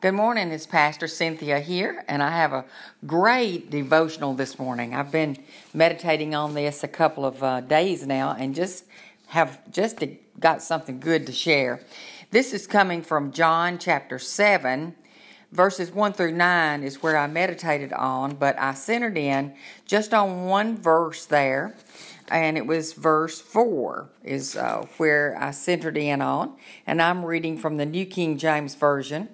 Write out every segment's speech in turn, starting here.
Good morning, it's Pastor Cynthia here, and I have a great devotional this morning. I've been meditating on this a couple of uh, days now, and just have just got something good to share. This is coming from John chapter seven, verses one through nine is where I meditated on, but I centered in just on one verse there, and it was verse four is uh, where I centered in on, and I'm reading from the New King James Version.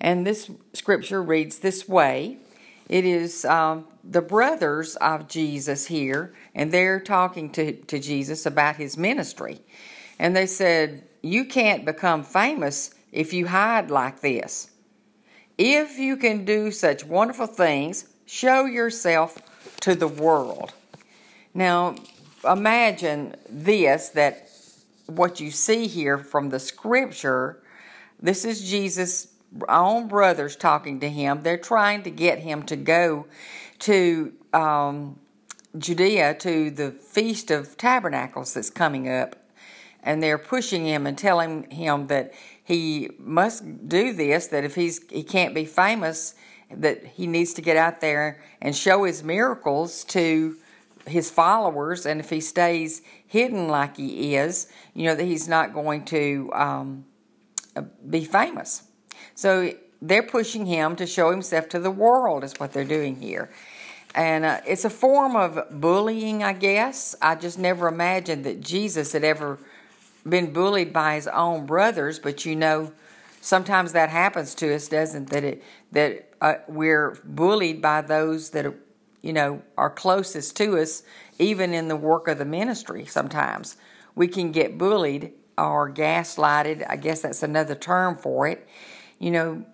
And this scripture reads this way it is um, the brothers of Jesus here, and they're talking to, to Jesus about his ministry. And they said, You can't become famous if you hide like this. If you can do such wonderful things, show yourself to the world. Now, imagine this that what you see here from the scripture, this is Jesus own brothers talking to him. They're trying to get him to go to um, Judea to the Feast of Tabernacles that's coming up. And they're pushing him and telling him that he must do this, that if he's he can't be famous, that he needs to get out there and show his miracles to his followers. And if he stays hidden like he is, you know, that he's not going to um, be famous. So they're pushing him to show himself to the world, is what they're doing here. And uh, it's a form of bullying, I guess. I just never imagined that Jesus had ever been bullied by his own brothers, but you know, sometimes that happens to us, doesn't that? It that uh, we're bullied by those that are, you know are closest to us, even in the work of the ministry. Sometimes we can get bullied or gaslighted. I guess that's another term for it you know,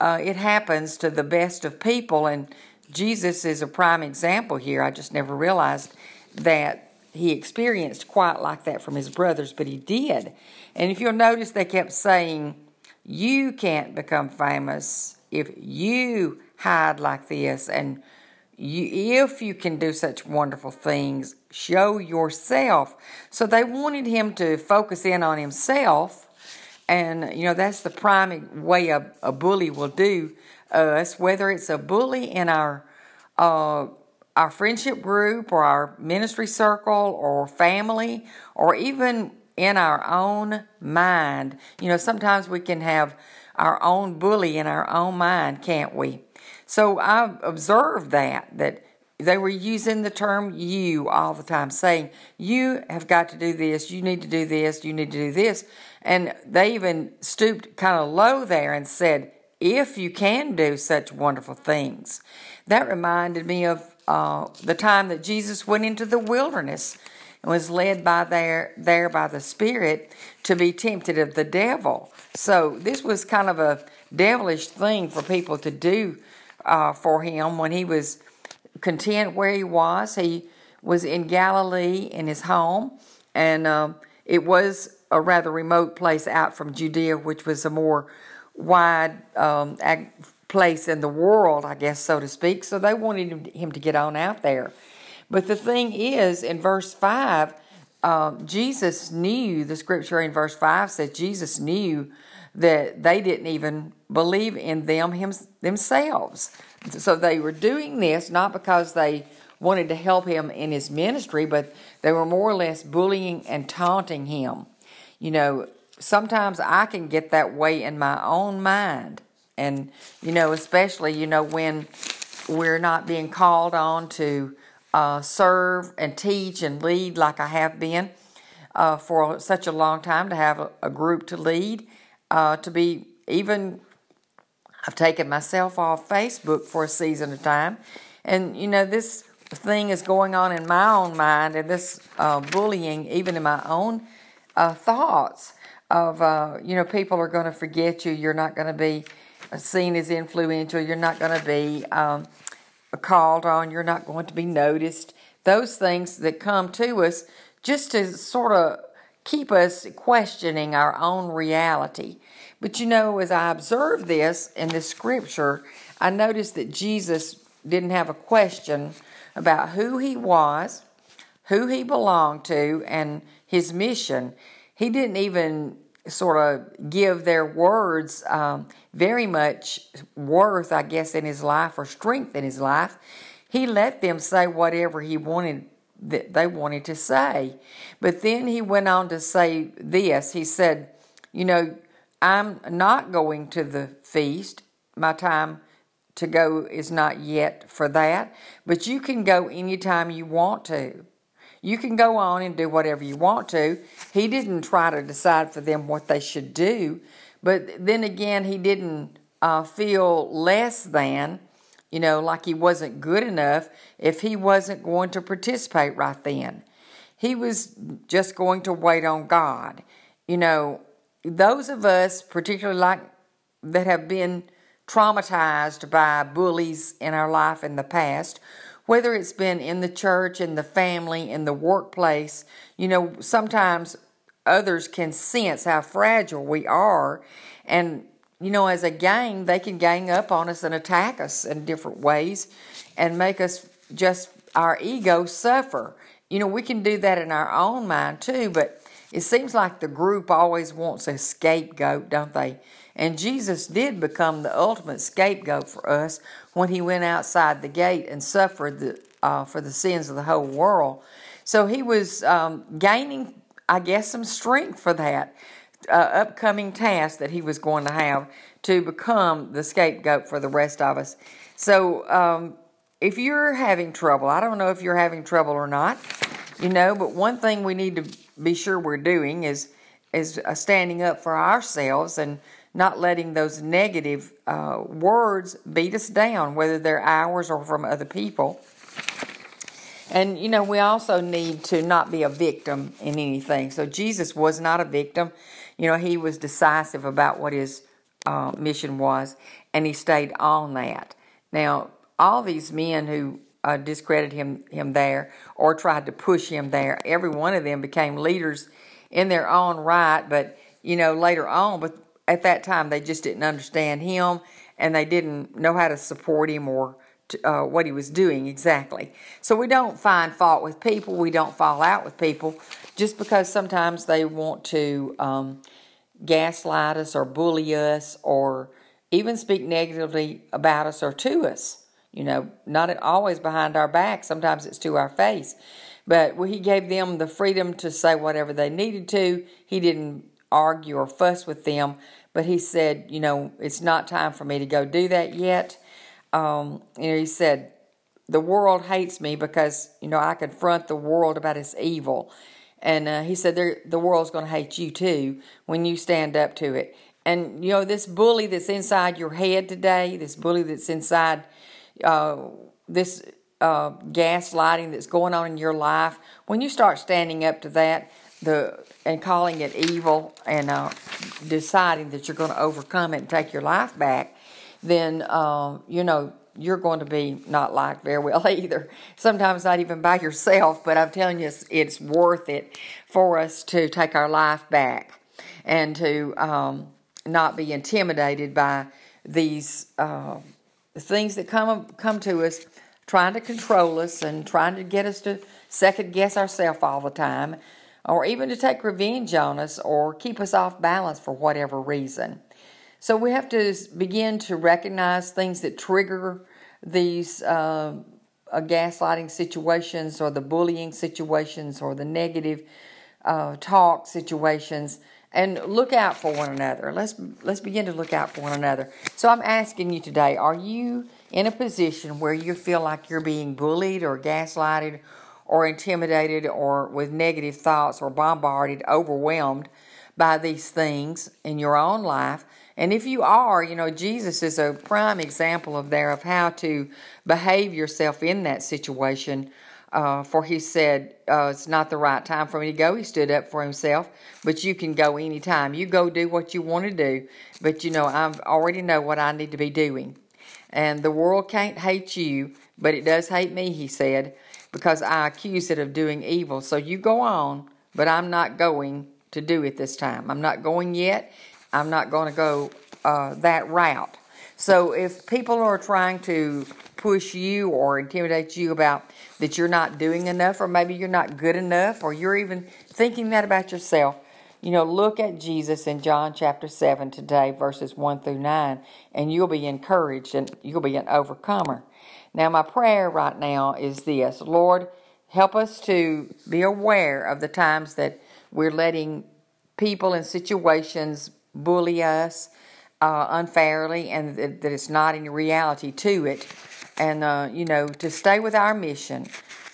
uh, it happens to the best of people, and Jesus is a prime example here. I just never realized that he experienced quite like that from his brothers, but he did. And if you'll notice, they kept saying, You can't become famous if you hide like this, and you, if you can do such wonderful things, show yourself. So they wanted him to focus in on himself and, you know, that's the prime way a, a bully will do us, whether it's a bully in our, uh, our friendship group or our ministry circle or family or even in our own mind. You know, sometimes we can have our own bully in our own mind, can't we? So I've observed that, that they were using the term you all the time, saying, You have got to do this, you need to do this, you need to do this. And they even stooped kind of low there and said, If you can do such wonderful things. That reminded me of uh, the time that Jesus went into the wilderness and was led by there, there by the Spirit to be tempted of the devil. So this was kind of a devilish thing for people to do uh, for him when he was content where he was. He was in Galilee in his home, and um, it was a rather remote place out from Judea, which was a more wide um, place in the world, I guess, so to speak. So they wanted him to get on out there. But the thing is, in verse 5, uh, Jesus knew, the scripture in verse 5 says Jesus knew that they didn't even believe in them him, themselves. So they were doing this not because they wanted to help him in his ministry, but they were more or less bullying and taunting him. You know, sometimes I can get that way in my own mind. And, you know, especially, you know, when we're not being called on to uh, serve and teach and lead like I have been uh, for such a long time, to have a, a group to lead, uh, to be even I've taken myself off Facebook for a season of time. And, you know, this thing is going on in my own mind and this uh, bullying, even in my own uh, thoughts of, uh, you know, people are going to forget you. You're not going to be seen as influential. You're not going to be um, called on. You're not going to be noticed. Those things that come to us just to sort of keep us questioning our own reality. But you know, as I observed this in this scripture, I noticed that Jesus didn't have a question about who he was, who he belonged to, and his mission. He didn't even sort of give their words um, very much worth, I guess, in his life or strength in his life, he let them say whatever he wanted that they wanted to say. But then he went on to say this. He said, "You know, I'm not going to the feast. My time to go is not yet for that, but you can go anytime you want to." You can go on and do whatever you want to. He didn't try to decide for them what they should do, but then again, he didn't uh, feel less than, you know, like he wasn't good enough if he wasn't going to participate right then. He was just going to wait on God. You know, those of us, particularly like that have been traumatized by bullies in our life in the past, whether it's been in the church, in the family, in the workplace, you know, sometimes others can sense how fragile we are. And, you know, as a gang, they can gang up on us and attack us in different ways and make us just our ego suffer. You know, we can do that in our own mind too, but it seems like the group always wants a scapegoat, don't they? And Jesus did become the ultimate scapegoat for us when he went outside the gate and suffered the, uh, for the sins of the whole world. So he was um, gaining, I guess, some strength for that uh, upcoming task that he was going to have to become the scapegoat for the rest of us. So um, if you're having trouble, I don't know if you're having trouble or not, you know, but one thing we need to be sure we're doing is is uh, standing up for ourselves and not letting those negative uh, words beat us down, whether they're ours or from other people. And, you know, we also need to not be a victim in anything. So Jesus was not a victim. You know, he was decisive about what his uh, mission was, and he stayed on that. Now, all these men who uh, discredited him, him there or tried to push him there, every one of them became leaders in their own right, but, you know, later on, but at that time they just didn't understand him and they didn't know how to support him or to, uh, what he was doing exactly. So we don't find fault with people. We don't fall out with people just because sometimes they want to um, gaslight us or bully us or even speak negatively about us or to us. You know, not always behind our back. Sometimes it's to our face. But he gave them the freedom to say whatever they needed to. He didn't argue or fuss with them, but he said, you know, it's not time for me to go do that yet. Um, you know, he said, the world hates me because, you know, I confront the world about its evil. And uh, he said, the world's going to hate you too when you stand up to it. And, you know, this bully that's inside your head today, this bully that's inside uh, this uh, gaslighting that's going on in your life, when you start standing up to that, the and calling it evil and uh, deciding that you're going to overcome it and take your life back, then uh, you know you're going to be not liked very well either. Sometimes not even by yourself, but I'm telling you, it's, it's worth it for us to take our life back and to um, not be intimidated by these uh, things that come come to us, trying to control us and trying to get us to second guess ourselves all the time or even to take revenge on us or keep us off balance for whatever reason. So we have to begin to recognize things that trigger these uh, uh, gaslighting situations or the bullying situations or the negative uh, talk situations and look out for one another. Let's let's begin to look out for one another. So I'm asking you today, are you in a position where you feel like you're being bullied or gaslighted or intimidated or with negative thoughts or bombarded, overwhelmed by these things in your own life. And if you are, you know, Jesus is a prime example of there of how to behave yourself in that situation. Uh, for he said, uh, It's not the right time for me to go. He stood up for himself, but you can go anytime. You go do what you want to do, but you know, I already know what I need to be doing. And the world can't hate you, but it does hate me, he said because I accuse it of doing evil. So you go on, but I'm not going to do it this time. I'm not going yet. I'm not going to go uh, that route. So if people are trying to push you or intimidate you about that you're not doing enough, or maybe you're not good enough, or you're even thinking that about yourself, you know, look at Jesus in John chapter 7 today, verses 1 through 9, and you'll be encouraged and you'll be an overcomer. Now, my prayer right now is this Lord, help us to be aware of the times that we're letting people and situations bully us uh, unfairly and that, it's not any reality to it. And, uh, you know, to stay with our mission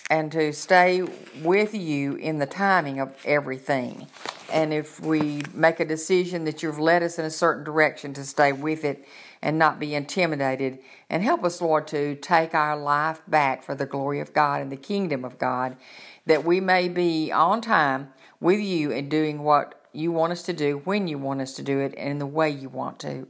and to stay with you in the timing of everything. And if we make a decision that you've led us in a certain direction, to stay with it and not be intimidated. And help us, Lord, to take our life back for the glory of God and the kingdom of God, that we may be on time with you and doing what you want us to do, when you want us to do it, and in the way you want to.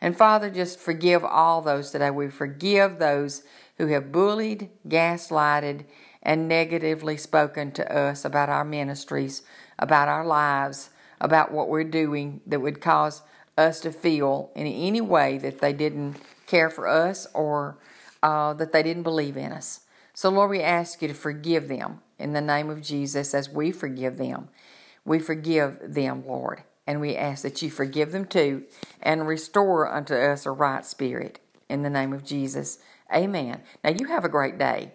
And Father, just forgive all those today. We forgive those who have bullied, gaslighted, and negatively spoken to us about our ministries, about our lives, about what we're doing that would cause us to feel in any way that they didn't care for us or uh, that they didn't believe in us. So, Lord, we ask you to forgive them in the name of Jesus as we forgive them. We forgive them, Lord, and we ask that you forgive them too and restore unto us a right spirit in the name of Jesus. Amen. Now, you have a great day.